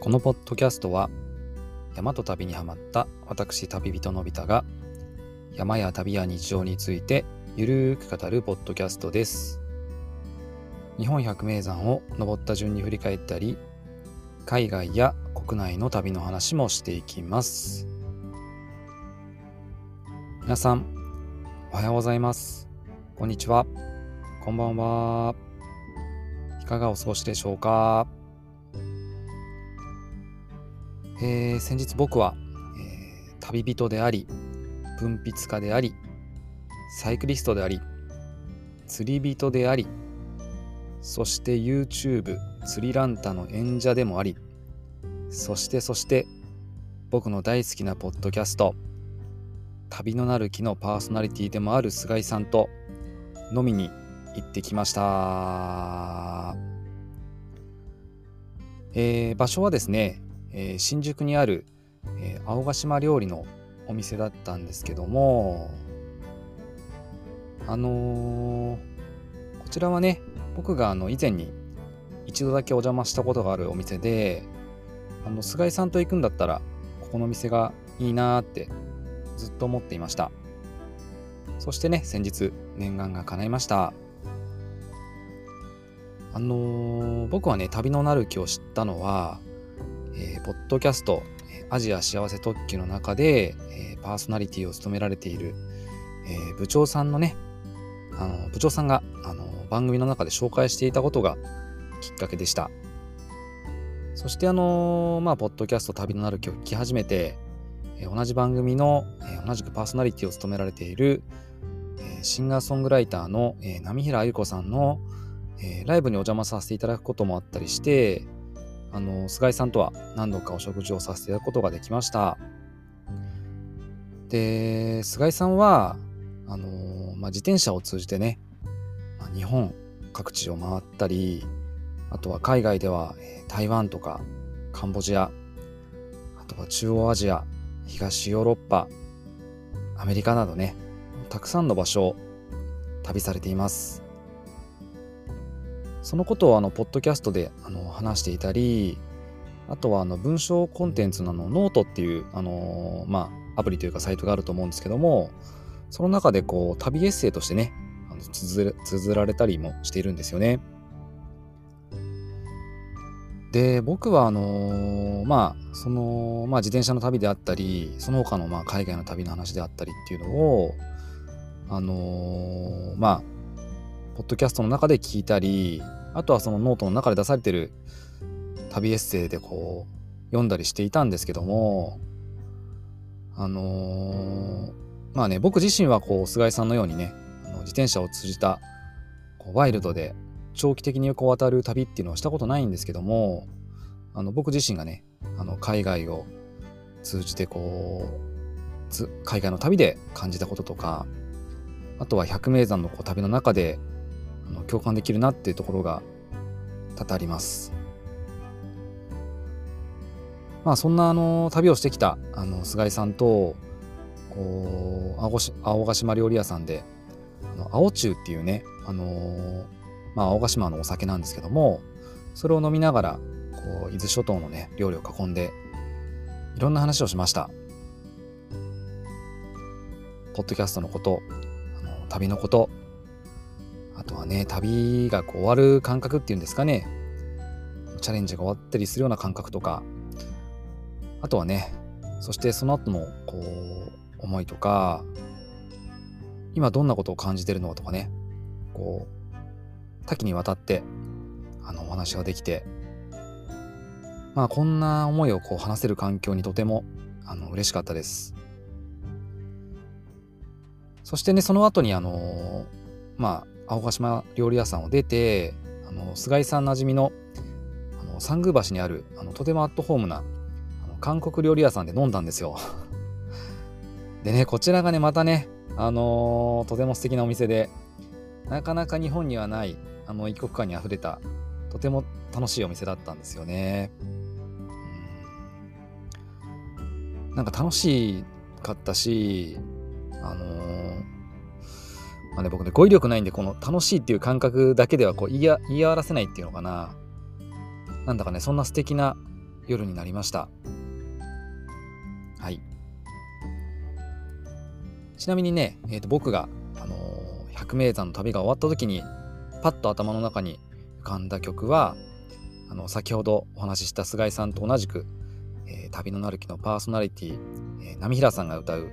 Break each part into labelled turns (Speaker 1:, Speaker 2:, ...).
Speaker 1: このポッドキャストは山と旅にはまった私旅人のび太が山や旅や日常についてゆるーく語るポッドキャストです。日本百名山を登った順に振り返ったり海外や国内の旅の話もしていきます。皆さんおはようございます。こんにちは。こんばんは。いかがお過ごしでしょうか？えー、先日僕は、えー、旅人であり文筆家でありサイクリストであり釣り人でありそして YouTube 釣りランタの演者でもありそしてそして僕の大好きなポッドキャスト旅のなる木のパーソナリティでもある菅井さんと飲みに行ってきました、えー、場所はですねえー、新宿にある、えー、青ヶ島料理のお店だったんですけどもあのー、こちらはね僕があの以前に一度だけお邪魔したことがあるお店であの菅井さんと行くんだったらここの店がいいなーってずっと思っていました。そしてね先日念願が叶いました。あのー、僕はね旅のなる木を知ったのはえー、ポッドキャスト、アジア幸せ特急の中で、えー、パーソナリティを務められている、えー、部長さんのね、あの部長さんがあの番組の中で紹介していたことがきっかけでした。そしてあのまあ、ポッドキャスト旅のなる今日聞き始めて、え、同じ番組の、え、同じくパーソナリティを務められている、え、シンガーソングライターの、えー、波平あゆ子さんの、え、ライブにお邪魔させていただくこともあったりして、あの菅井さんとは何度かお食事をさせていただくことができました。で菅井さんはあの、まあ、自転車を通じてね、まあ、日本各地を回ったりあとは海外では、え台湾とかカンボジアあとは中央アジア東ヨーロッパアメリカなどねたくさんの場所を旅されています。そのことをあのポッドキャストであの話していたりあとはあの文章コンテンツのノートっていうあの、まあ、アプリというかサイトがあると思うんですけどもその中でこう旅エッセイとしてねあの綴綴られたりもしているんですよね。で僕はあのまあその、まあ、自転車の旅であったりその他のまあ海外の旅の話であったりっていうのをあのまあポッドキャストの中で聞いたりあとはそのノートの中で出されてる旅エッセイでこう読んだりしていたんですけどもあのー、まあね僕自身はこう菅井さんのようにねあの自転車を通じたこうワイルドで長期的にこう渡る旅っていうのはしたことないんですけどもあの僕自身がねあの海外を通じてこう海外の旅で感じたこととかあとは百名山のこう旅の中での共感できるなっていうところが多々あります。まあそんなあの旅をしてきたあの菅井さんとこう青青ヶ島料理屋さんであの青中っていうね、あのまあ、青ヶ島のお酒なんですけどもそれを飲みながらこう伊豆諸島のね料理を囲んでいろんな話をしましたポッドキャストのことあの旅のことあとはね、旅が終わる感覚っていうんですかね、チャレンジが終わったりするような感覚とか、あとはね、そしてその後のこう、思いとか、今どんなことを感じてるのとかね、こう、多岐にわたって、あの、お話ができて、まあ、こんな思いをこう話せる環境にとても、あの、嬉しかったです。そしてね、その後にあの、まあ、青ヶ島料理屋さんを出てあの菅井さんなじみのあの三宮橋にあるあのとてもアットホームなあの韓国料理屋さんで飲んだんですよ。でねこちらがねまたねあのー、とても素敵なお店でなかなか日本にはないあの異国感にあふれたとても楽しいお店だったんですよね。なんか楽しかったしあのーまあね、僕ね、語彙力ないんで、この楽しいっていう感覚だけではこう言い言い表せないっていうのかな。なんだかね、そんな素敵な夜になりましたはいちなみにね、えー、と僕が、あのー、百名山の旅が終わった時にパッと頭の中に浮かんだ曲はあの先ほどお話しした菅井さんと同じく、えー、旅のなる木のパーソナリティ、えー、波平さんが歌う、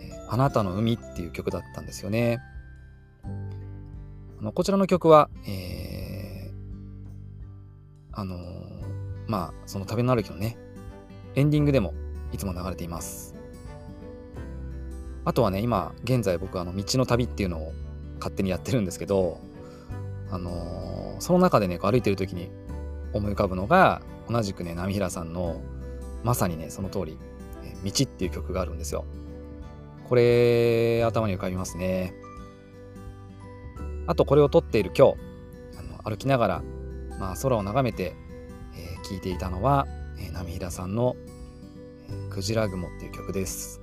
Speaker 1: えー、あなたの海っていう曲だったんですよね。あのこちらの曲は、えー、あのー、まあその旅のなる木のねエンディングでもいつも流れています。あとはね、今、現在僕、あの、道の旅っていうのを勝手にやってるんですけど、あのー、その中でね、こう歩いてる時に思い浮かぶのが、同じくね、波平さんの、まさにね、その通り、道っていう曲があるんですよ。これ、頭に浮かびますね。あと、これを撮っている今日、あの歩きながら、まあ、空を眺めて、えー、聴いていたのは、えー、波平さんの、クジラ雲っていう曲です。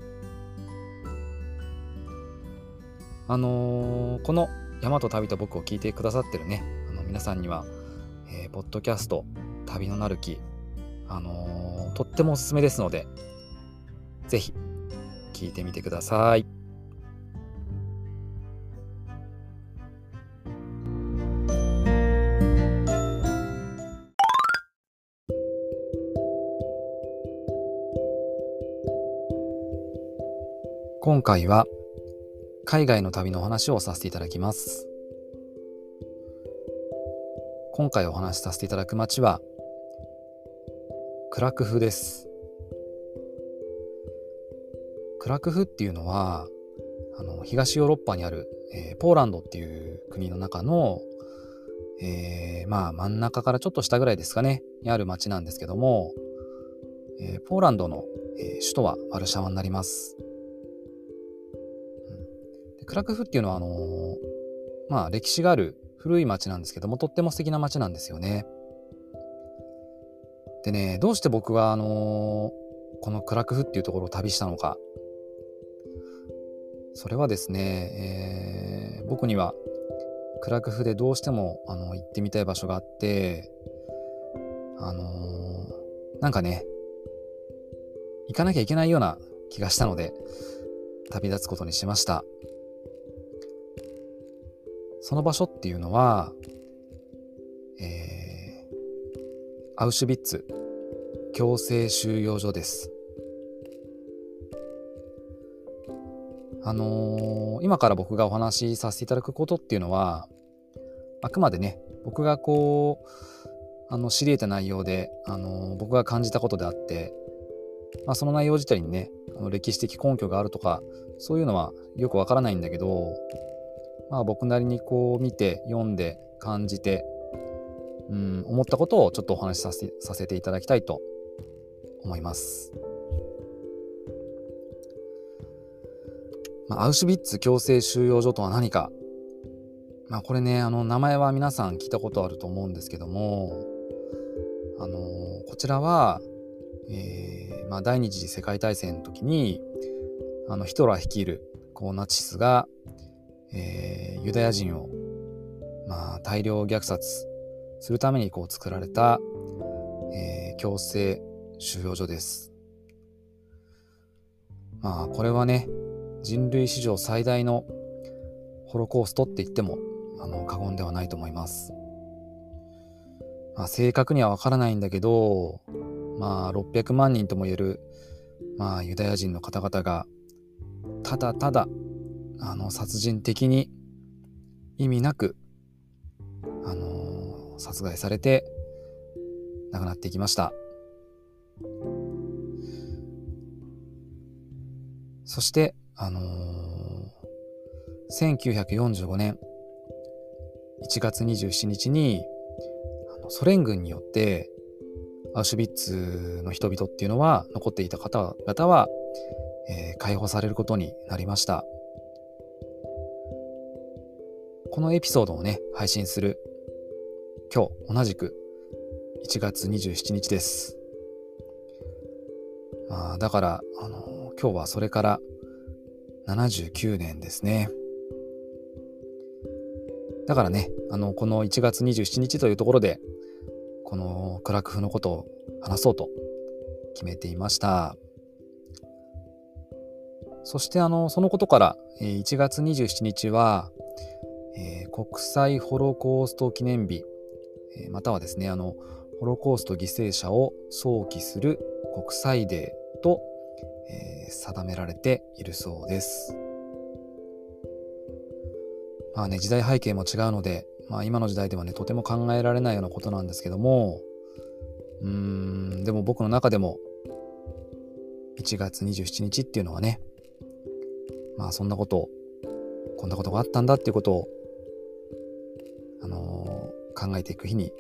Speaker 1: あのー、この山と旅と僕を聞いてくださってるね、あの皆さんには、えー、ポッドキャスト、旅のなる木、あのー、とってもおすすめですので、ぜひ、聞いてみてください。回は海外の旅のお話をさせていただきます。今回お話しさせていただく街は、クラクフです。クラクフっていうのは、あの東ヨーロッパにある、えー、ポーランドっていう国の中の、えー、まあ真ん中からちょっと下ぐらいですかね、にある街なんですけども、えー、ポーランドの、え首都はワルシャワになります。クラクフっていうのはあのー、まあ歴史がある古い町なんですけどもとっても素敵な町なんですよね。でねどうして僕はあのー、このクラクフっていうところを旅したのかそれはですね、えー、僕にはクラクフでどうしてもあの行ってみたい場所があってあのー、なんかね行かなきゃいけないような気がしたので旅立つことにしました。その場所っていうのは、えー、アウシュビッツ強制収容所です。あのー、今から僕がお話しさせていただくことっていうのはあくまでね僕がこうあの知り得た内容で、あのー、僕が感じたことであって、まあ、その内容自体にねあの歴史的根拠があるとかそういうのはよくわからないんだけどまあ、僕なりにこう見て読んで感じて、うん、思ったことをちょっとお話しさせさせていただきたいと思います。まあ、アウシュビッツ強制収容所とは何か、まあ、これねあの名前は皆さん聞いたことあると思うんですけども、あのこちらは、えーまあ、第二次世界大戦の時にあのヒトラー率いるこうナチスが、えー、ユダヤ人を、まあ、大量虐殺するためにこう作られた、えー、強制収容所です。まあこれはね人類史上最大のホロコーストって言ってもあの過言ではないと思います。まあ、正確にはわからないんだけど、まあ、600万人ともいえる、まあ、ユダヤ人の方々がただただあの殺人的に意味なく、あのー、殺害されて亡くなっていきました。そして、あのー、1945年1月27日にソ連軍によってアウシュビッツの人々っていうのは残っていた方々は、えー、解放されることになりました。このエピソードをね、配信する今日同じく1月27日です。まあ、だから、あの、今日はそれから79年ですね。だからね、あの、この1月27日というところで、このクラクフのことを話そうと決めていました。そしてあの、そのことから、1月27日は、国際ホロコースト記念日、え、またはですね、あの、ホロコースト犠牲者を想起する国際デーと、えー、定められているそうです。まあね、時代背景も違うので、まあ今の時代ではね、とても考えられないようなことなんですけども、うん、でも僕の中でも、1月27日っていうのはね、まあそんなことを、こんなことがあったんだっていうことを、考えていく日に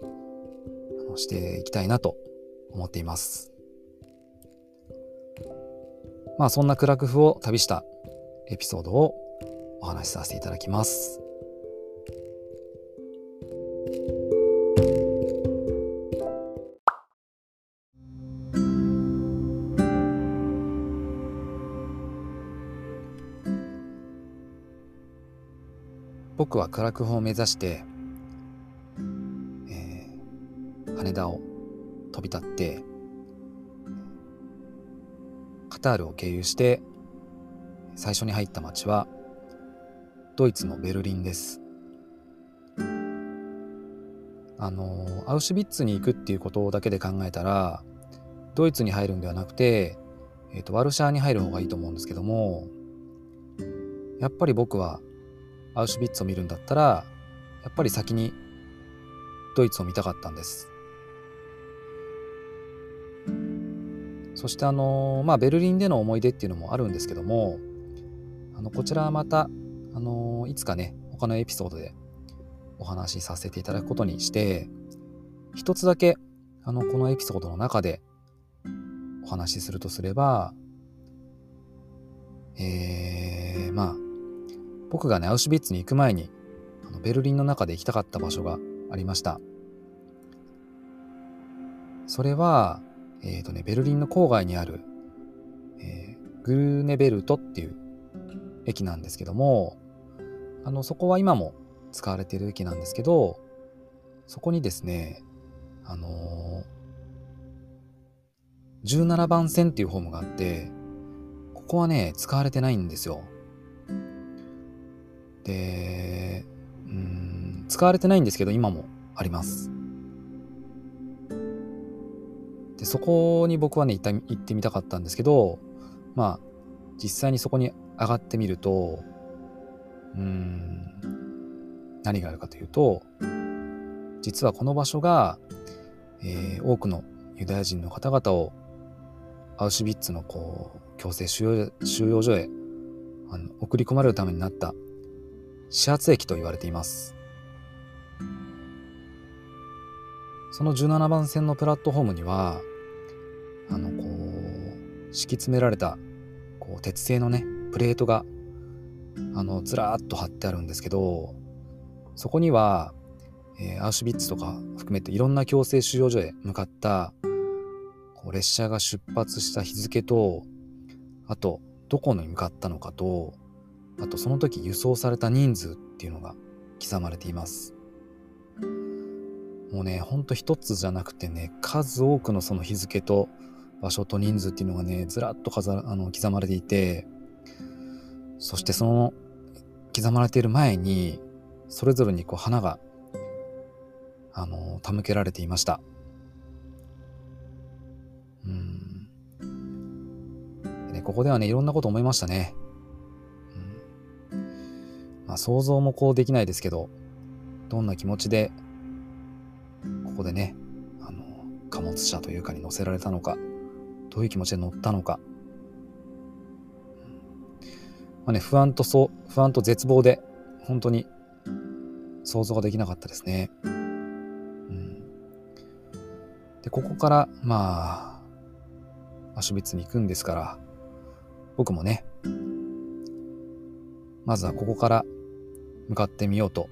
Speaker 1: していきたいなと思っています。まあそんなクラクフを旅したエピソードをお話しさせていただきます。僕はクラクフを目指して、を飛び立ってカタールを経由して最初に入った町はドイツのベルリンです。あのアウシュビッツに行くっていうことだけで考えたらドイツに入るんではなくて、えーとワルシャーに入る方がいいと思うんですけどもやっぱり僕はアウシュビッツを見るんだったらやっぱり先にドイツを見たかったんです。そしてあのまあベルリンでの思い出っていうのもあるんですけどもあのこちらはまたあのいつかね他のエピソードでお話しさせていただくことにして一つだけあのこのエピソードの中でお話しするとすればえー、まあ僕がね、アウシュビッツに行く前に、あのベルリンの中で行きたかった場所がありました。それは、えっ、ー、とね、ベルリンの郊外にある、えー、グルーネベルトっていう駅なんですけども、あの、そこは今も使われてる駅なんですけど、そこにですね、あのー、17番線っていうホームがあって、ここはね、使われてないんですよ。で、うん、使われてないんですけど、今もあります。で、そこに僕はね、行った行ってみたかったんですけど、まあ、実際にそこに上がってみると、うーん、何があるかというと、実はこの場所が、えー、多くのユダヤ人の方々をアウシュビッツのこう強制収容収容所へあの送り込まれるためになった始発駅と言われています。その17番線のプラットフォームには、あの、こう、敷き詰められた、こう、鉄製のね、プレートが、あの、ずらーっと貼ってあるんですけど、そこには、えー、アウシュビッツとか含めていろんな強制収容所へ向かったこう列車が出発した日付とあとどこに向かったのかとあとその時輸送された人数っていうのが刻まれています。もうね、ほんと一つじゃなくてね、数多くのその日付と場所と人数っていうのがね、ずらっと飾あの刻まれていて、そしてその刻まれている前に、それぞれにこう花が、あの、手向けられていました。うん。ね、ここではね、いろんなこと思いましたね。まあ、想像もこうできないですけど、どんな気持ちで、こでね、あの、貨物車というかに乗せられたのか、どういう気持ちで乗ったのか、まあね、不安とそう、不安と絶望で、本当に想像ができなかったですね。うん、で、ここから、まあ、アシュビッツに行くんですから、僕もね、まずはここから向かってみようと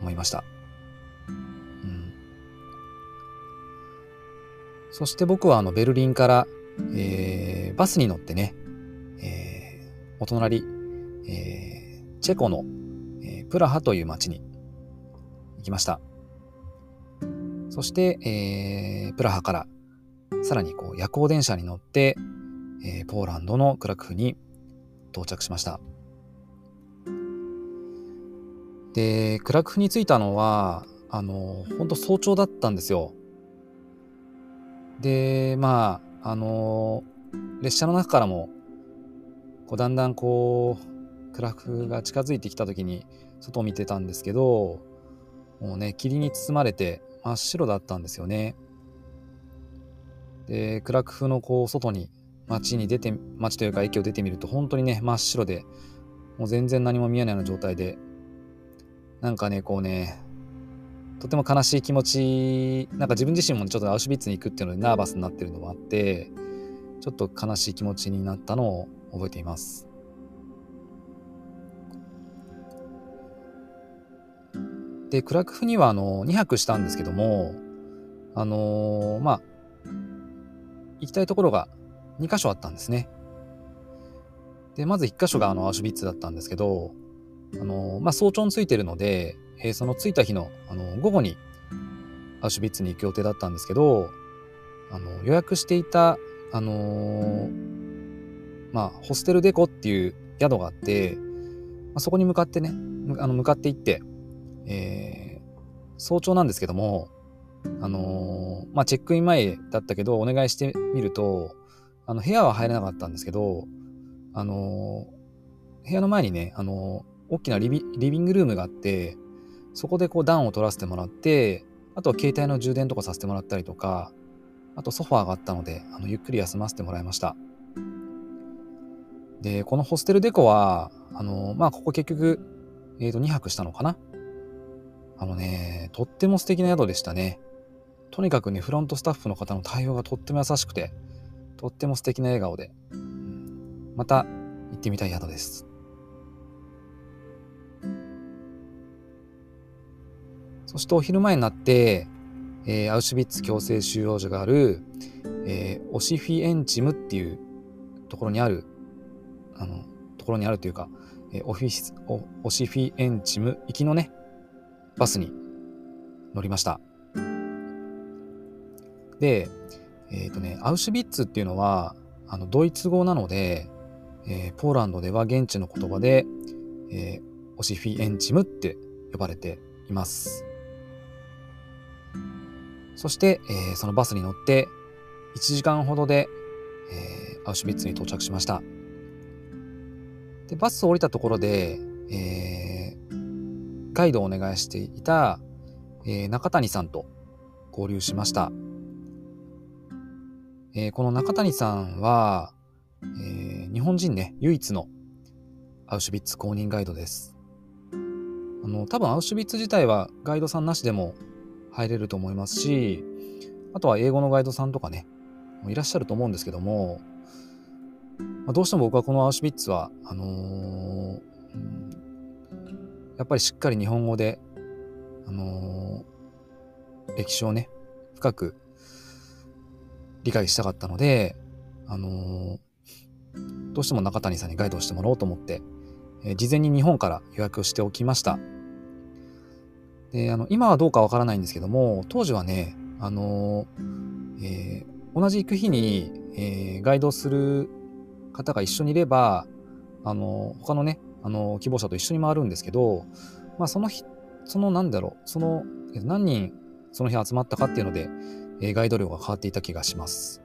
Speaker 1: 思いました。そして僕はあのベルリンから、えー、バスに乗ってね、えー、お隣、えー、チェコの、えー、プラハという町に行きました。そして、えー、プラハからさらにこう夜行電車に乗って、えー、ポーランドのクラクフに到着しました。で、クラクフに着いたのは、あの、本当早朝だったんですよ。で、まあ、あの、列車の中からも、こうだんだんこう、クラフが近づいてきた時に、外を見てたんですけど、もうね、霧に包まれて真っ白だったんですよね。で、クラクフのこう、外に、街に出て、街というか駅を出てみると、本当にね、真っ白で、もう全然何も見えないような状態で、なんかね、こうね、とても悲しい気持ち、なんか自分自身もちょっとアウシュビッツに行くっていうのでナーバスになってるのもあって、ちょっと悲しい気持ちになったのを覚えています。で、クラクフにはあの2泊したんですけども、あのー、まあ、行きたいところが2箇所あったんですね。で、まず1箇所があのアウシュビッツだったんですけど、あの、まあ、早朝に着いてるので、えー、その着いた日の、あの、午後にアウシュビッツに行く予定だったんですけど、あの、予約していた、あの、まあ、ホステルデコっていう宿があって、まあ、そこに向かってね、あの向かって行って、えー、早朝なんですけども、あの、まあ、チェックイン前だったけど、お願いしてみると、あの、部屋は入れなかったんですけど、あの、部屋の前にね、あの大きなリビングルームがあって、そこでこう暖を取らせてもらって、あとは携帯の充電とかさせてもらったりとか、あとソファーがあったので、あのゆっくり休ませてもらいました。で、このホステルデコは、あの、まあ、ここ結局、えっ、ー、と、2泊したのかな？あのね、とっても素敵な宿でしたね。とにかくね、フロントスタッフの方の対応がとっても優しくて、とっても素敵な笑顔で、また行ってみたい宿です。そしてお昼前になって、えー、アウシュビッツ強制収容所がある、えー、オシフィエンチムっていうところにある、あの、ところにあるというか、えー、オフィスオ、オシフィエンチム行きのね、バスに乗りました。で、えっ、ー、とね、アウシュビッツっていうのは、あの、ドイツ語なので、えー、ポーランドでは現地の言葉で、えー、オシフィエンチムって呼ばれています。そして、えー、そのバスに乗って1時間ほどで、えー、アウシュビッツに到着しました。でバスを降りたところで、えー、ガイドをお願いしていた、えー、中谷さんと合流しました。えー、この中谷さんは、えー、日本人ね、唯一のアウシュビッツ公認ガイドです。あの、多分アウシュビッツ自体はガイドさんなしでも入れると思いますし、あとは英語のガイドさんとかね、いらっしゃると思うんですけども、ま、どうしても僕はこのアウシュビッツは、あのー、やっぱりしっかり日本語で、あのー、歴史をね、深く理解したかったので、あのー、どうしても中谷さんにガイドをしてもらおうと思って、え事前に日本から予約をしておきました。で、あの、今はどうかわからないんですけども、当時はね、あの、えー、同じ行く日に、えー、ガイドする方が一緒にいれば、あの、他のね、あの、希望者と一緒に回るんですけど、まあ、その日、その、なんだろう、その、何人、その日集まったかっていうので、えー、ガイド料が変わっていた気がします。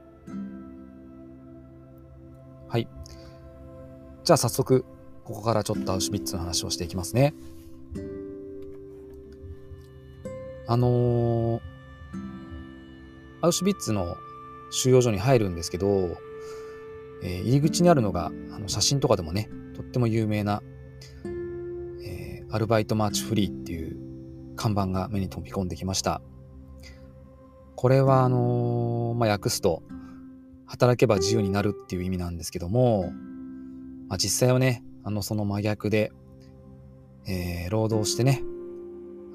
Speaker 1: はい。じゃあ早速、ここからちょっとアウシュビッツの話をしていきますね。あのー、アウシュビッツの収容所に入るんですけど、えー、入り口にあるのがあの写真とかでもねとっても有名な、えー、アルバイトマーチフリーっていう看板が目に飛び込んできました。これはあのー、まあ、訳すと働けば自由になるっていう意味なんですけども、まあ、実際はねあのその真逆で、えー、労働してね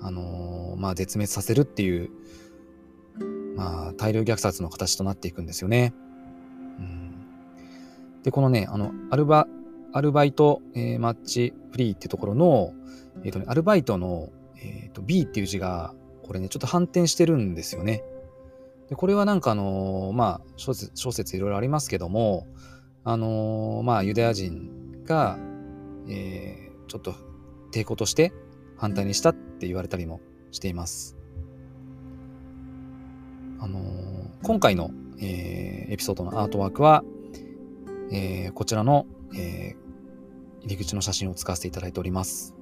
Speaker 1: あのー、まあ、絶滅させるっていう、まあ、大量虐殺の形となっていくんですよね。うん、で、このね、あの、アルバ、アルバイト、えー、マッチフリーってところの、えっ、ー、とね、アルバイトの、えーと、B っていう字が、これね、ちょっと反転してるんですよね。でこれはなんかあの、まあ諸説、諸説いろいろありますけども、あの、まあユダヤ人が、えー、ちょっと抵抗として反対にしたって言われたりもしています。あのー、今回の、えー、エピソードのアートワークは、えー、こちらの、えー、入り口の写真を使わせていただいております。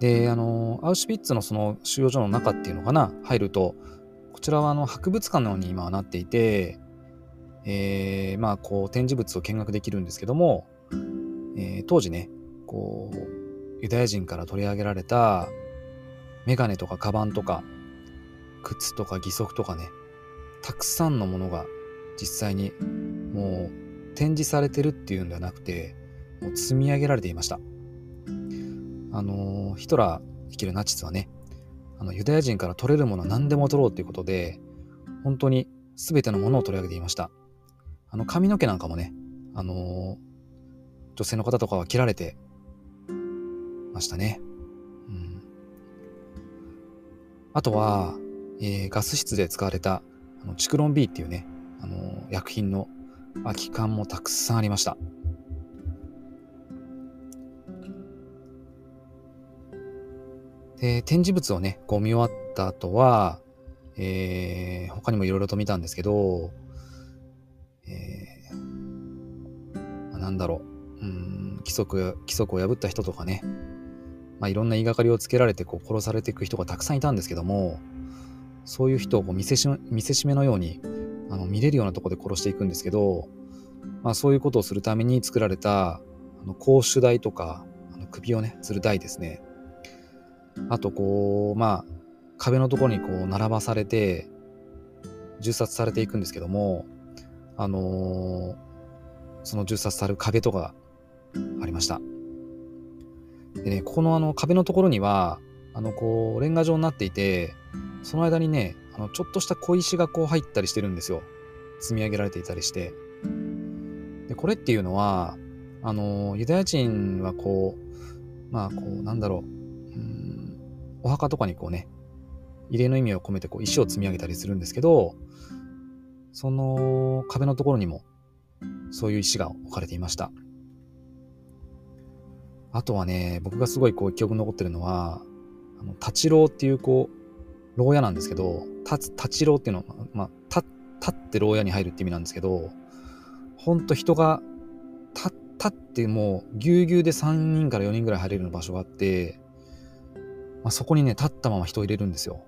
Speaker 1: で、あの、アウシュピッツのその収容所の中っていうのかな、入ると、こちらはあの博物館のように今はなっていて、えー、まあこう展示物を見学できるんですけども、えー、当時ね、こう、ユダヤ人から取り上げられたメガネとかカバンとか、靴とか義足とかね、たくさんのものが実際にもう展示されてるっていうんではなくて、もう積み上げられていました。あの、ヒトラー生きるナチスはね、あのユダヤ人から取れるものは何でも取ろうということで、本当に全てのものを取り上げていました。あの髪の毛なんかもね、あの女性の方とかは切られてましたね。あとは、えー、ガス室で使われたあのチクロン B っていうね、あの薬品の空き缶もたくさんありました。で、展示物をね、こう見終わった後は、えー、他にもいろいろと見たんですけど、えー、なんだろう、うん、規則、規則を破った人とかね、まあ、いろんな言いがかりをつけられてこう殺されていく人がたくさんいたんですけども、そういう人をこう見せし見せしめのようにあの見れるようなとこで殺していくんですけど、まあ、そういうことをするために作られたあの公主台とかあの首をね吊る台ですね。あとこうまあ壁のところにこう並ばされて銃殺されていくんですけどもあのー、その銃殺される壁とかありましたでね、ここのあの壁のところには、あのこう、レンガ状になっていて、その間にね、あのちょっとした小石がこう入ったりしてるんですよ。積み上げられていたりして。で、これっていうのは、あの、ユダヤ人はこう、まあこう、なんだろう、うん、お墓とかにこうね、慰霊の意味を込めてこう石を積み上げたりするんですけど、その壁のところにもそういう石が置かれていました。あとはね、僕がすごいこう記憶に残ってるのは、あの、立ち郎っていうこう、牢屋なんですけど、立つ、立ち郎っていうのは、まあ、立って牢屋に入るって意味なんですけど、ほんと人が、立ってもう、ぎゅうぎゅうで3人から4人ぐらい入れる場所があって、まあ、そこにね、立ったまま人を入れるんですよ。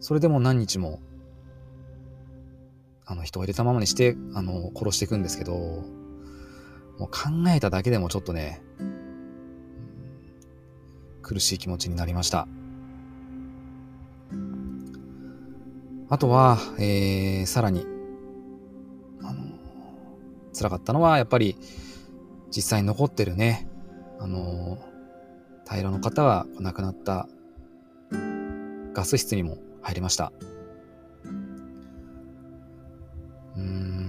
Speaker 1: それでも何日も、あの、人を入れたままにして、あの、殺していくんですけど、もう考えただけでもちょっとね、苦しい気持ちになりました。あとは、えー、さらに、あの、辛かったのは、やっぱり、実際に残ってるね、あの、平らの方は亡くなったガス室にも入りました。うん、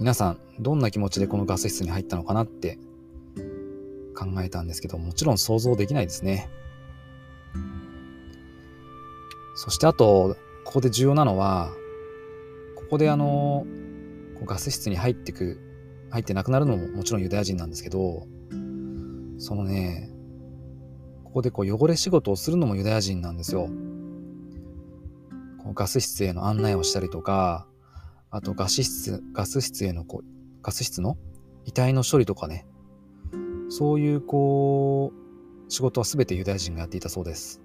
Speaker 1: 皆さん、どんな気持ちでこのガス室に入ったのかなって考えたんですけど、もちろん想像できないですね。そしてあと、ここで重要なのは、ここであの、ガス室に入ってく、入ってなくなるのももちろんユダヤ人なんですけど、そのね、ここでこう汚れ仕事をするのもユダヤ人なんですよ。こうガス室への案内をしたりとか、あとガス室、ガス室へのこうガス室の？遺体の処理とかね、そういうこう、仕事は全てユダヤ人がやっていたそうです。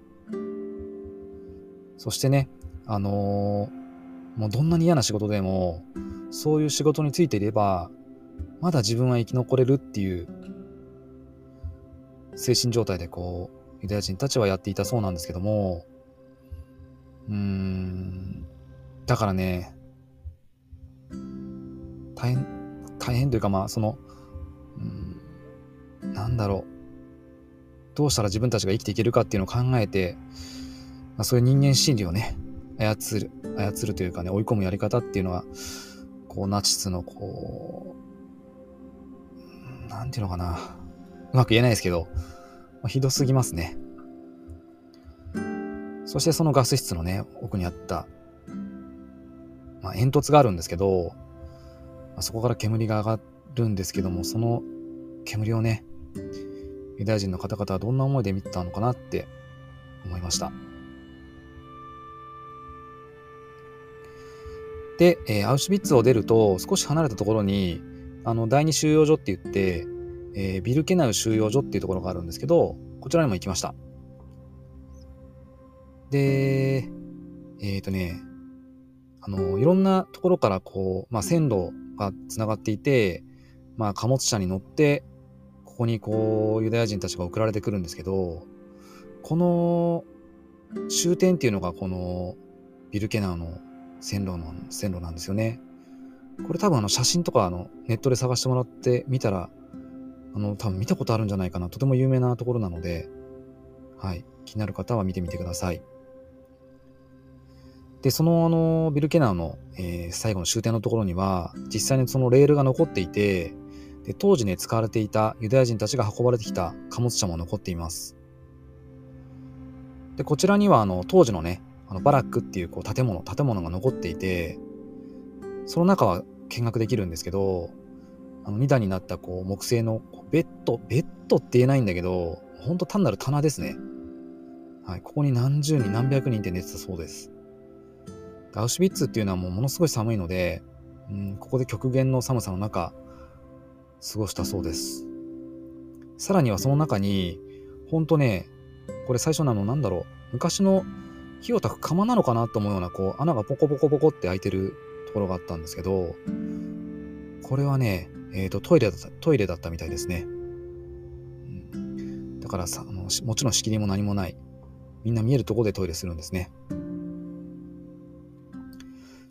Speaker 1: そしてね、あのー、もうどんなに嫌な仕事でも、そういう仕事についていれば、まだ自分は生き残れるっていう精神状態でこう、ユダヤ人たちはやっていたそうなんですけども、うーん、だからね、大変、大変というかまあその、うん、なんだろう。どうしたら自分たちが生きていけるかっていうのを考えて、まあ、そういう人間心理をね操る操るというかね追い込むやり方っていうのはこうナチスのこうなんていうのかな。うまく言えないですけど、まあ、ひどすぎますね。そしてそのガス室のね、奥にあった、まあ、煙突があるんですけど、あ、そこから煙が上がるんですけども、その煙をね、ユダヤ人の方々はどんな思いで見てたのかなって思いました。で、えー、アウシュビッツを出ると少し離れたところにあの第二収容所って言って、えー、ビルケナウ収容所っていうところがあるんですけどこちらにも行きましたでえっ、ー、とねあのいろんなところからこう、まあ、線路がつながっていて、まあ、貨物車に乗ってここにこうユダヤ人たちが送られてくるんですけどこの終点っていうのがこのビルケナウの線路の線路なんですよね。これ多分あの写真とかあのネットで探してもらって見たらあの多分見たことあるんじゃないかなとても有名なところなので、はい、気になる方は見てみてください。で、そのあのビルケナウの、えー、最後の終点のところには実際にそのレールが残っていてで当時ね使われていたユダヤ人たちが運ばれてきた貨物車も残っています。でこちらにはあの当時のねあのバラックっていうこう建物、建物が残っていて、その中は見学できるんですけど、あの2段になったこう木製のベッド、ベッドって言えないんだけど、ほんと単なる棚ですね。はい、ここに何十人、何百人って寝てたそうです。アウシュビッツっていうのはもうものすごい寒いので、うん、ここで極限の寒さの中、過ごしたそうです。さらにはその中に、ほんとね、これ最初なのなんだろう、昔の火を焚く釜なのかなと思うようなこう穴がポコポコポコって開いてるところがあったんですけどこれはね、えーと、トイレだったトイレだったみたいですね、うん、だからさあのもちろん仕切りも何もない。みんな見えるとこでトイレするんですね。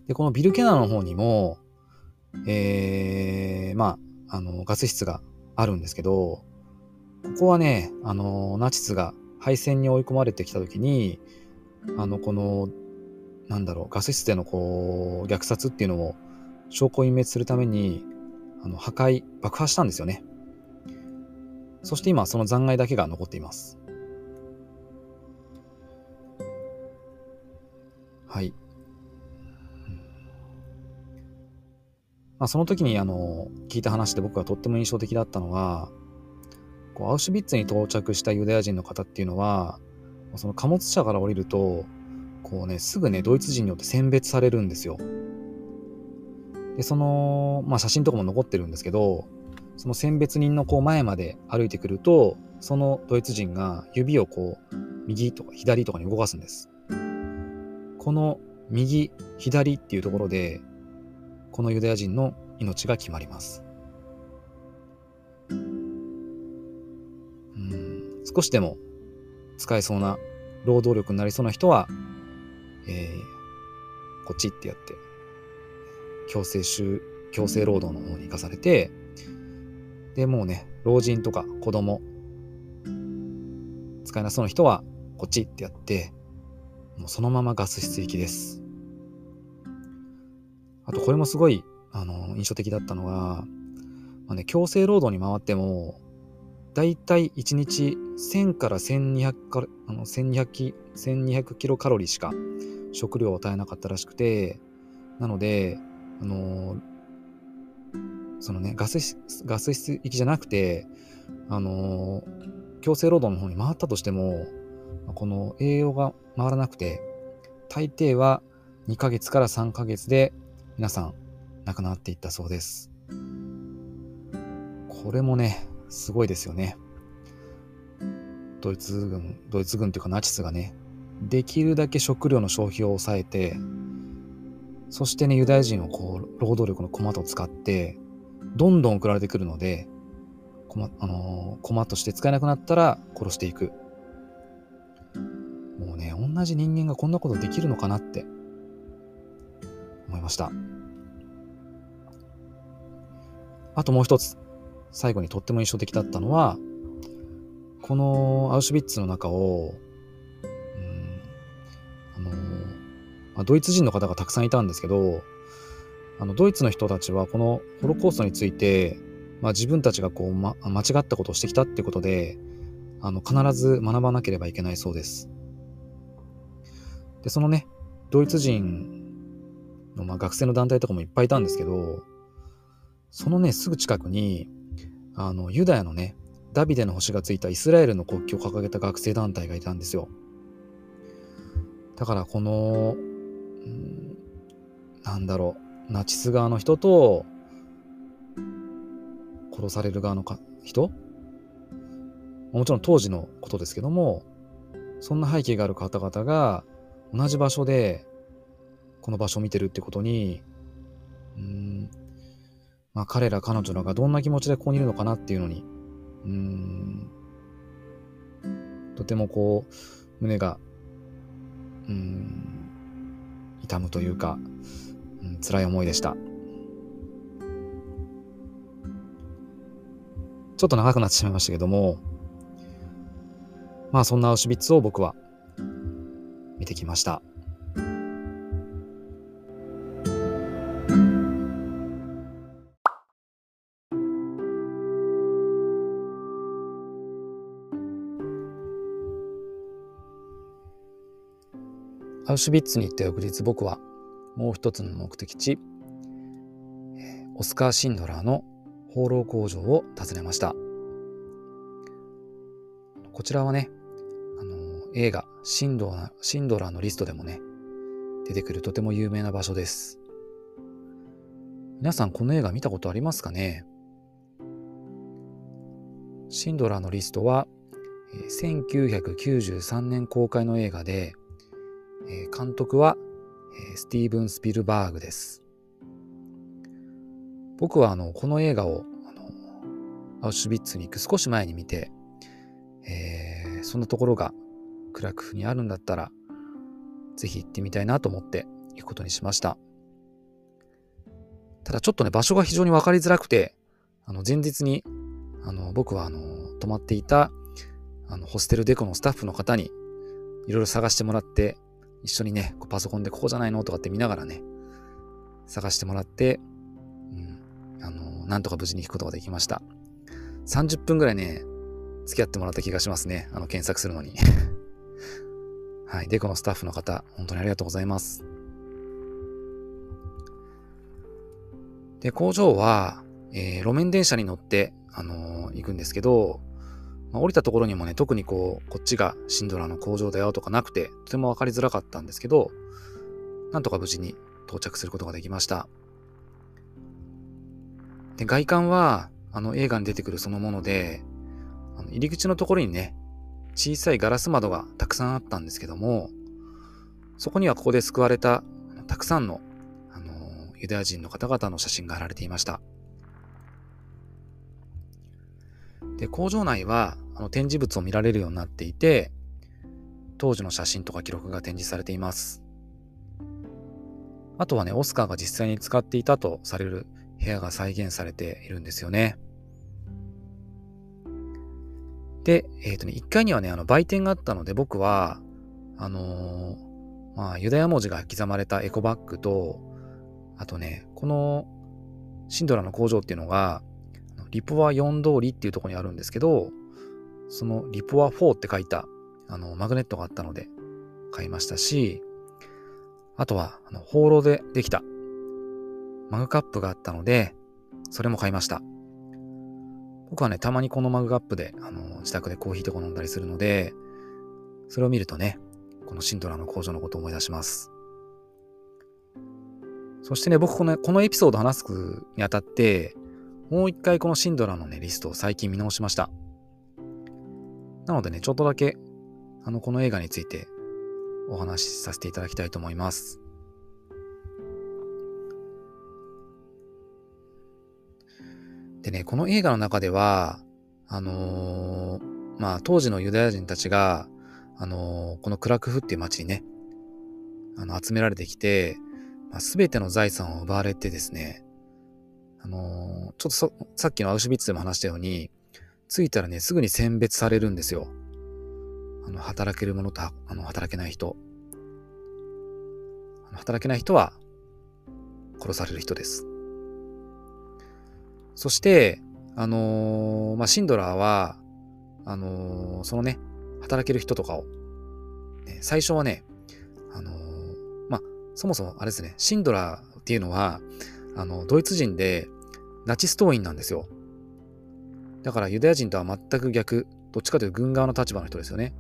Speaker 1: でこのビルケナの方にもえー、まああのガス室があるんですけどここはねあのナチスが敗戦に追い込まれてきた時にあの、この、なんだろう、ガス室でのこう、虐殺っていうのを証拠隠滅するために、あの、破壊、爆破したんですよね。そして今、その残骸だけが残っています。はい。まあ、その時にあの聞いた話で僕はとっても印象的だったのはこうアウシュビッツに到着したユダヤ人の方っていうのはその貨物車から降りると、こうね、すぐね、ドイツ人によって選別されるんですよ。で、その、まあ写真とかも残ってるんですけど、その選別人のこう前まで歩いてくると、そのドイツ人が指をこう、右とか左とかに動かすんです。この右、左っていうところで、このユダヤ人の命が決まります。うん、少しでも使えそうな労働力になりそうな人は、えー、こっちってやって、強制収、強制労働の方に行かされて、で、もうね、老人とか子供、使えなそうな人は、こっちってやって、もうそのままガス室行きです。あと、これもすごい、あの、印象的だったのが、まあね、強制労働に回っても、だいたい1日1000から1200かあの1200キ1200キロカロリーしか食料を与えなかったらしくて、なので、あのそのね、ガス室、ガス室行きじゃなくて、あの強制労働の方に回ったとしても、この栄養が回らなくて、大抵は2ヶ月から3ヶ月で皆さん亡くなっていったそうです。これもね、すごいですよね。ドイツ軍、ドイツ軍というかナチスがね、できるだけ食料の消費を抑えて、そしてね、ユダヤ人をこう、労働力の駒と使って、どんどん送られてくるので、駒、あのー、駒として使えなくなったら殺していく。もうね、同じ人間がこんなことできるのかなって思いました。あともう一つ、最後にとっても印象的だったのは、このアウシュビッツの中を、うん、あの、まあ、ドイツ人の方がたくさんいたんですけど、あのドイツの人たちはこのホロコーストについて、まあ、自分たちがこう、ま、間違ったことをしてきたってことで、あの必ず学ばなければいけないそうです。で、そのね、ドイツ人の、まあ、学生の団体とかもいっぱいいたんですけど、そのね、すぐ近くに、あの、ユダヤのね、ダビデの星がついたイスラエルの国旗を掲げた学生団体がいたんですよ。だからこの、うん、なんだろう、ナチス側の人と、殺される側のか人？もちろん当時のことですけども、そんな背景がある方々が同じ場所でこの場所を見てるってことに、うん、まあ彼ら彼女らがどんな気持ちでここにいるのかなっていうのに、うん、とてもこう、胸が、うん、痛むというか、うん、辛い思いでした。ちょっと長くなってしまいましたけども、まあそんなアウシュビッツを僕は見てきました。アウシュビッツに行った翌日僕はもう一つの目的地オスカー・シンドラーの放浪工場を訪ねました。こちらはねあの映画シンドラシンドラーのリストでもね出てくるとても有名な場所です。皆さんこの映画見たことありますかね？シンドラーのリストは1993年公開の映画でえ監督は、えスティーブン・スピルバーグです。僕はあのこの映画をあのアウシュビッツに行く少し前に見て、えー、そんなところがクラクフにあるんだったらぜひ行ってみたいなと思って行くことにしました。ただちょっとね場所が非常に分かりづらくてあの前日にあの僕はあの泊まっていたあのホステルデコのスタッフの方にいろいろ探してもらって一緒にね、パソコンでここじゃないのとかって見ながらね、探してもらって、うん、あの、なんとか無事に弾くことができました。30分ぐらいね、付き合ってもらった気がしますね。あの、検索するのに。はい。で、このスタッフの方、本当にありがとうございます。で、工場は、えー、路面電車に乗って、あのー、行くんですけど、まあ、降りたところにもね、特にこう、こっちがシンドラの工場だよとかなくて、とても分かりづらかったんですけど、なんとか無事に到着することができました。で、外観は、あの映画に出てくるそのもので、あの入り口のところにね、小さいガラス窓がたくさんあったんですけども、そこにはここで救われたたくさんの、あのユダヤ人の方々の写真が貼られていました。で、工場内はあの展示物を見られるようになっていて、当時の写真とか記録が展示されています。あとはね、オスカーが実際に使っていたとされる部屋が再現されているんですよね。で、えっ、ー、とね、1階にはね、あの売店があったので、僕は、あのー、まあ、ユダヤ文字が刻まれたエコバッグと、あとね、このシンドラの工場っていうのが、リポア4通りっていうとこにあるんですけど、そのリポア4って書いたあのマグネットがあったので買いましたし、あとはあの放浪でできたマグカップがあったので、それも買いました。僕はね、たまにこのマグカップであの自宅でコーヒーとか飲んだりするので、それを見るとね、このシンドラの工場のことを思い出します。そしてね、僕このこのエピソード話すにあたって、もう一回このシンドラのね、リストを最近見直しました。なのでね、ちょっとだけ、あの、この映画についてお話しさせていただきたいと思います。でね、この映画の中では、あのー、まあ、当時のユダヤ人たちが、あのー、このクラクフっていう街にね、あの、集められてきて、まあ、全ての財産を奪われてですね、あのー、ちょっとさっきのアウシュビッツでも話したように、着いたらね、すぐに選別されるんですよ。あの、働ける者と、あの、働けない人。あの働けない人は、殺される人です。そして、あのー、まあ、シンドラーは、あのー、そのね、働ける人とかを、ね、最初はね、あのー、そもそもあれですね、シンドラーっていうのは、あの、ドイツ人でナチス党員なんですよ。だからユダヤ人とは全く逆、どっちかというと軍側の立場の人ですよね。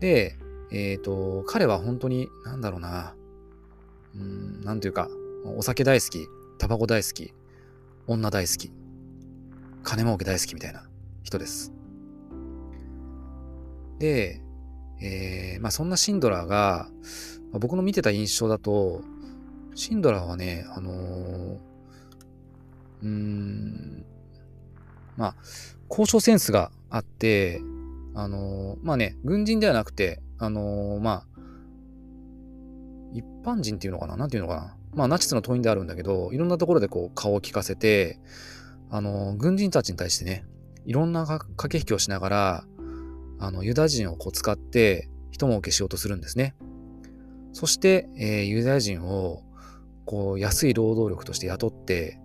Speaker 1: で、えっ、ー、と、彼は本当に、なんだろうな、うん、なんというか、お酒大好き、タバコ大好き、女大好き、金儲け大好きみたいな人です。で、えー、まあそんなシンドラーが、まあ、僕の見てた印象だと、シンドラーはね、あのー、うーん、まあ、交渉センスがあって、あのー、まあね、軍人ではなくて、あのー、まあ、一般人っていうのかな？なんていうのかな？まあ、ナチスの党員であるんだけど、いろんなところでこう、顔を利かせて、あの、軍人たちに対してね、いろんな駆け引きをしながら、あの、ユダヤ人をこう使って、一儲けしようとするんですね。そして、えー、ユダヤ人を、こう、安い労働力として雇って、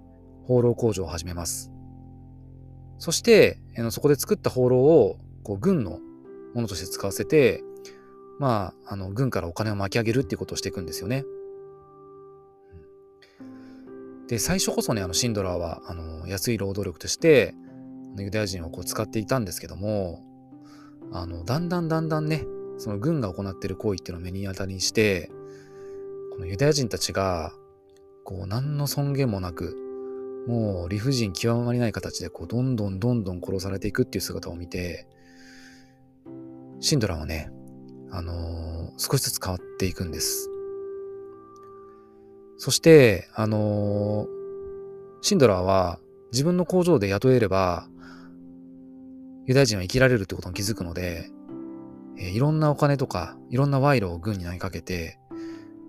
Speaker 1: 放浪工場を始めます。そして、えー、そこで作った放浪を、こう、軍のものとして使わせて、まあ、あの、軍からお金を巻き上げるっていうことをしていくんですよね。で、最初こそね、あの、シンドラーは、あの、安い労働力として、ユダヤ人をこう使っていたんですけども、あの、だんだんだんだんね、その軍が行っている行為っていうのを目に当たりにして、このユダヤ人たちが、こう、何の尊厳もなく、もう理不尽極まりない形で、こう、どんどんどんどん殺されていくっていう姿を見て、シンドラはね、あのー、少しずつ変わっていくんです。そして、あのー、シンドラーは自分の工場で雇えれば、ユダヤ人は生きられるってことに気づくので、えー、いろんなお金とか、いろんな賄賂を軍に投げかけて、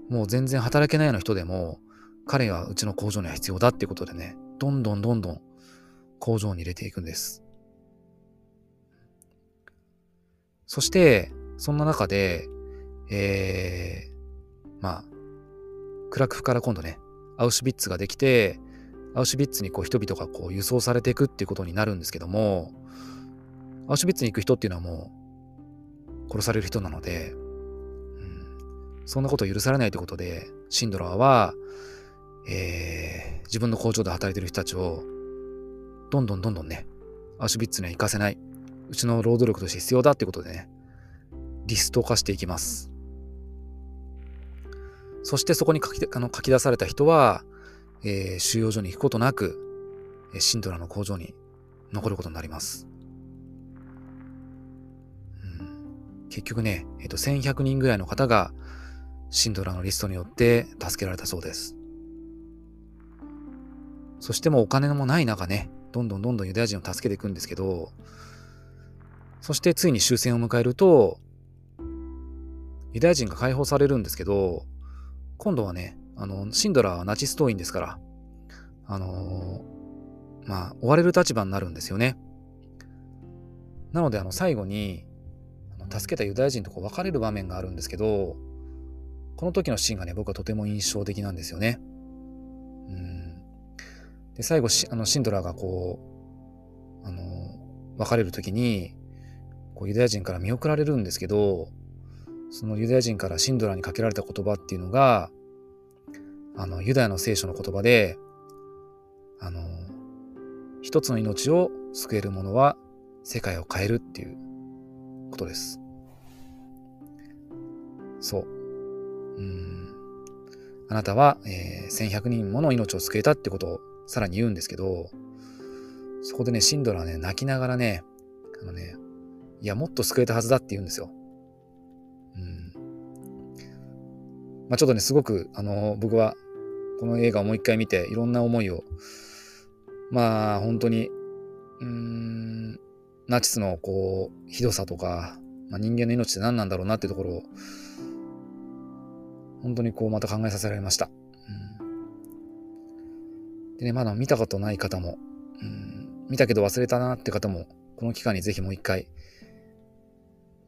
Speaker 1: もう全然働けないような人でも、彼はうちの工場には必要だってことでね、どんどんどんどん工場に入れていくんです。そして、そんな中で、えー、まあ、クラクフから今度ね、アウシュビッツができて、アウシュビッツにこう人々がこう輸送されていくっていうことになるんですけども、アウシュビッツに行く人っていうのはもう殺される人なので、うん、そんなことを許されないということで、シンドラーは、えー、自分の工場で働いてる人たちを、どんどんどんどんね、アシュビッツには行かせない。うちの労働力として必要だってことでね、リスト化していきます。そしてそこに書きあの書き出された人は、えー、収容所に行くことなく、シンドラの工場に残ることになります。うん、結局ね、えーと、1100人ぐらいの方がシンドラのリストによって助けられたそうです。そしてもうお金もない中ね、どんどんどんどんユダヤ人を助けていくんですけど、そしてついに終戦を迎えると、ユダヤ人が解放されるんですけど、今度はね、あの、シンドラーはナチス党員ですから、あのー、まあ、追われる立場になるんですよね。なので、あの、最後に、助けたユダヤ人とこう別れる場面があるんですけど、この時のシーンがね、僕はとても印象的なんですよね。で、最後あのシンドラーがこう、あの、別れる時に、こうユダヤ人から見送られるんですけど、そのユダヤ人からシンドラーにかけられた言葉っていうのが、あの、ユダヤの聖書の言葉で、あの、一つの命を救えるものは世界を変えるっていうことです。そう。うん。あなたは、えー、1100人もの命を救えたってことをさらに言うんですけど、そこでね、シンドラはね、泣きながらね、あのね、いや、もっと救えたはずだって言うんですよ。うんまあ、ちょっとね、すごく、あの、僕は、この映画をもう一回見て、いろんな思いを、まあ、本当に、うーん、ナチスの、こう、ひどさとか、まあ、人間の命って何なんだろうなってところを、本当にこう、また考えさせられました。でね、まだ見たことない方も、うん、見たけど忘れたなって方も、この期間にぜひもう一回、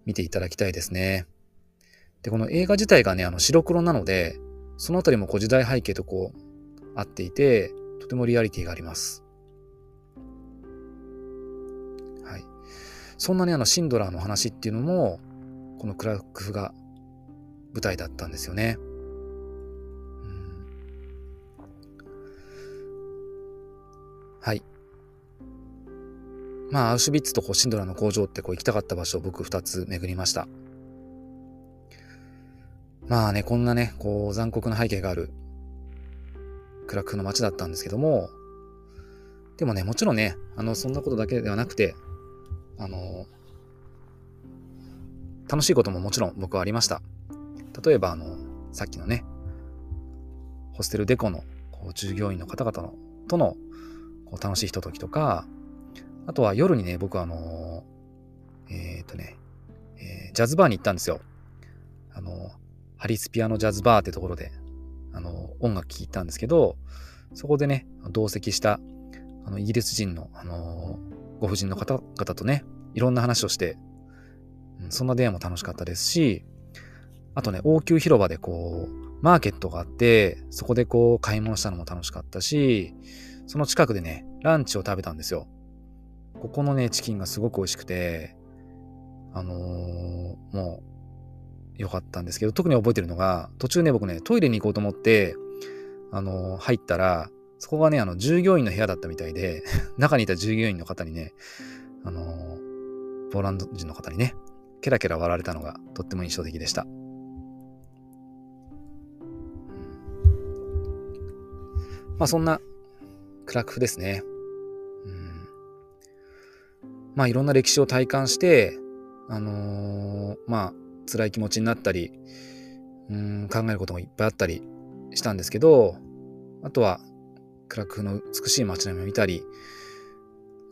Speaker 1: 見ていただきたいですね。で、この映画自体がね、あの白黒なので、そのあたりもこう時代背景とこう合っていて、とてもリアリティがあります。はい。そんなね、あのシンドラーの話っていうのも、このクラックフが舞台だったんですよね。はい。まあ、アウシュビッツとこうシンドラの工場ってこう行きたかった場所を僕2つ巡りました。まあね、こんなね、こう残酷な背景があるクラクフの街だったんですけども、でもね、もちろんね、あの、そんなことだけではなくて、あの、楽しいことももちろん僕はありました。例えば、あの、さっきのね、ホステルデコのこう従業員の方々のとのこう楽しいひとときとか、あとは夜にね、僕はあのえっ、とね、えー、ジャズバーに行ったんですよ。あの、ハリスピアノジャズバーってところで、あの、音楽聴いたんですけど、そこでね、同席した、あの、イギリス人の、あのご婦人の方々とね、いろんな話をして、うん、そんな出会いも楽しかったですし、あとね、王宮広場でこう、マーケットがあって、そこでこう、買い物したのも楽しかったし、その近くでね、ランチを食べたんですよ。ここのね、チキンがすごく美味しくて、あのー、もう、良かったんですけど、特に覚えてるのが、途中ね、僕ね、トイレに行こうと思って、あのー、入ったら、そこがね、あの、従業員の部屋だったみたいで、中にいた従業員の方にね、あのー、ポーランド人の方にね、ケラケラ笑われたのがとっても印象的でした。まあそんなクラクフですね。まあいろんな歴史を体感して、あのー、まあ辛い気持ちになったり、うん考えることもいっぱいあったりしたんですけど、あとはクラクフの美しい街並みを見たり、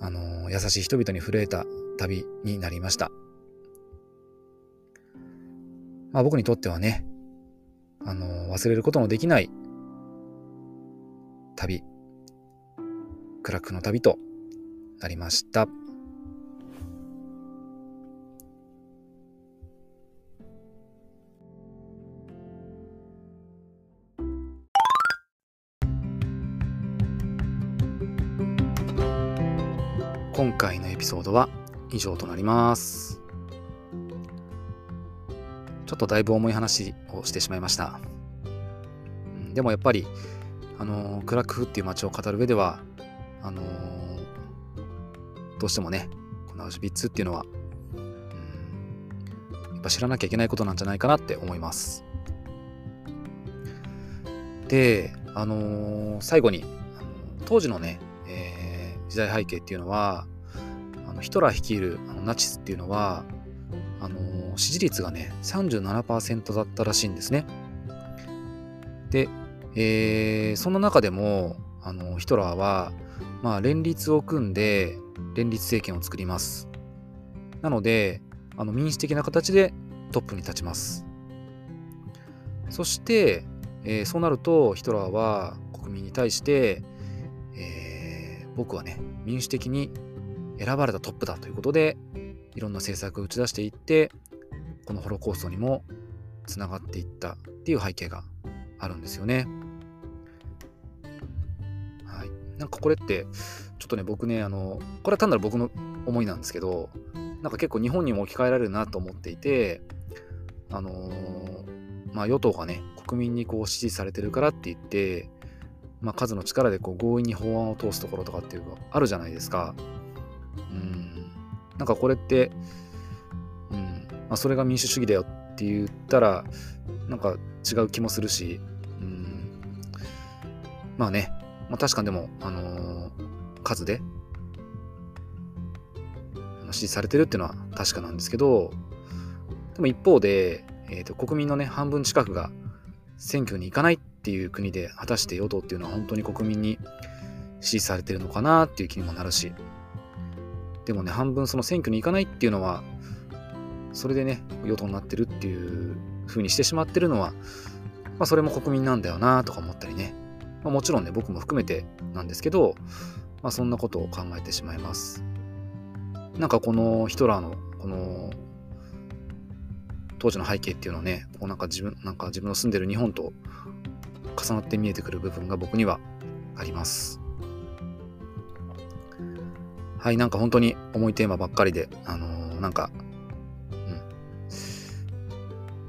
Speaker 1: あのー、優しい人々に触れた旅になりました。まあ僕にとってはね、あのー、忘れることのできない旅、クラクの旅となりました。今回のエピソードは以上となります。ちょっとだいぶ重い話をしてしまいました。でもやっぱり、あのクラクフっていう街を語る上では、あのどうしてもね、このアウシュビッツっていうのは、うん、やっぱ知らなきゃいけないことなんじゃないかなって思います。で、あのー、最後に、当時のね、時代背景っていうのはあのヒトラー率いるあのナチスっていうのはあの支持率がね37%だったらしいんですね。で、えー、その中でもあのヒトラーは、まあ、連立を組んで連立政権を作ります。なのであの民主的な形でトップに立ちます。そして、えー、そうなるとヒトラーは国民に対してえ、僕はね、民主的に選ばれたトップだということで、いろんな政策を打ち出していって、このホロコーストにもつながっていったっていう背景があるんですよね。なんかこれって、ちょっとね、僕ね、あの、これは単なる僕の思いなんですけど、なんか結構日本にも置き換えられるなと思っていて、あのー、まあ与党がね、国民にこう支持されてるからって言って、まあ、数の力でこう強引に法案を通すところとかっていうのがあるじゃないですか。うん。なんかこれって、うん。まあ、それが民主主義だよって言ったら、なんか違う気もするし、うん。まあね、まあ、確かにでも、あのー、数で、支持されてるっていうのは確かなんですけど、でも一方で、えーと国民のね、半分近くが選挙に行かないっていう国で果たして与党っていうのは本当に国民に支持されてるのかなっていう気にもなるしでもね半分その選挙に行かないっていうのはそれでね与党になってるっていう風にしてしまってるのは、まあ、それも国民なんだよなとか思ったりね、まあ、もちろんね僕も含めてなんですけど、まあ、そんなことを考えてしまいますなんかこのヒトラーのこの当時の背景っていうのをね、こうなんか自分、なんか自分の住んでる日本と重なって見えてくる部分が僕にはあります。はい、なんか本当に重いテーマばっかりで、あのー、なんか、うん。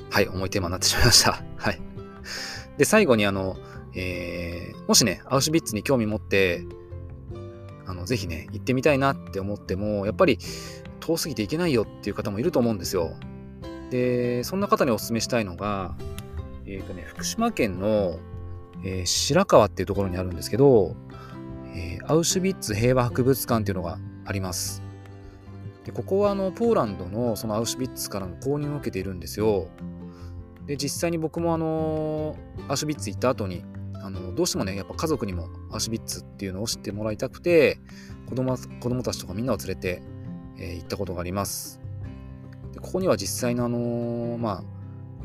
Speaker 1: はい、重いテーマになってしまいました。はい。で、最後にあの、えー、もしね、アウシュビッツに興味持って、あの、ぜひね、行ってみたいなって思っても、やっぱり遠すぎて行けないよっていう方もいると思うんですよ。で、そんな方にお勧めしたいのが、えっ、ー、とね、福島県の、えー、白川っていうところにあるんですけど、え、アウシュビッツ平和博物館っていうのがあります。でここはあのポーランドのそのアウシュビッツからの購入を受けているんですよ。で実際に僕もあのアウシュビッツ行った後にあのどうしてもねやっぱ家族にもアウシュビッツっていうのを知ってもらいたくて子供子供たちとかみんなを連れて、えー、行ったことがあります。でここには実際のあのま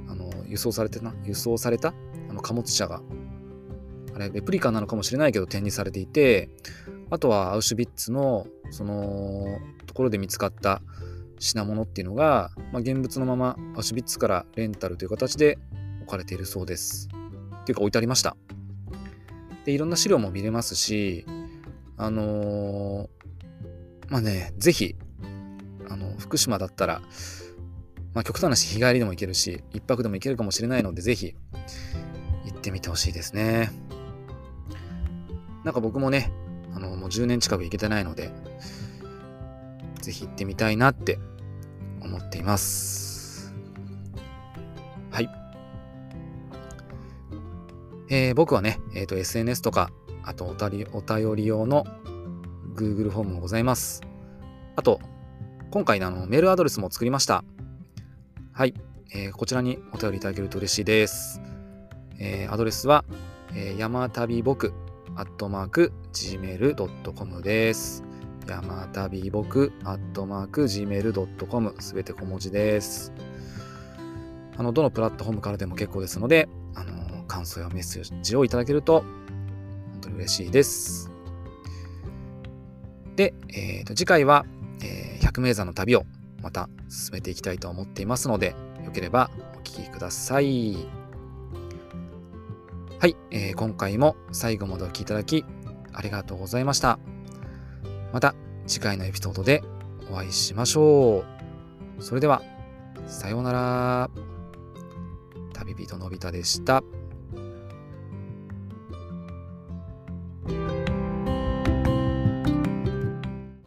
Speaker 1: ああの輸送されてな輸送されたあの貨物車があれレプリカなのかもしれないけど展示されていてあとはアウシュビッツのそのところで見つかった品物っていうのが、まあ、現物のままアウシュビッツからレンタルという形で置かれているそうです。っていうか置いてありました。で、いろんな資料も見れますし、あのー、まあね、ぜひ、あの、福島だったら、まあ極端なし日帰りでも行けるし、一泊でも行けるかもしれないので、ぜひ行ってみてほしいですね。なんか僕もね、あの、もう10年近く行けてないので、ぜひ行ってみたいなって思っています。えー、僕はね、えっ、ー、と SNS とか、あとおたりお便り用の Google フォームもございます。あと、今回のあのメールアドレスも作りました。はい、えー、こちらにお便りいただけると嬉しいです。えー、アドレスは、えー、山旅僕アットマーク gmail.com です。山旅僕アットマーク gmail.com すべて小文字です。あの、どのプラットフォームからでも結構ですので、あの、感想やメッセージをいただけると、本当に嬉しいです。で、えー、と次回は、えー、百名山の旅をまた進めていきたいと思っていますので、よければお聴きください。はい、えー、今回も最後までお聴きいただきありがとうございました。また次回のエピソードでお会いしましょう。それでは、さようなら。旅人のび太でした。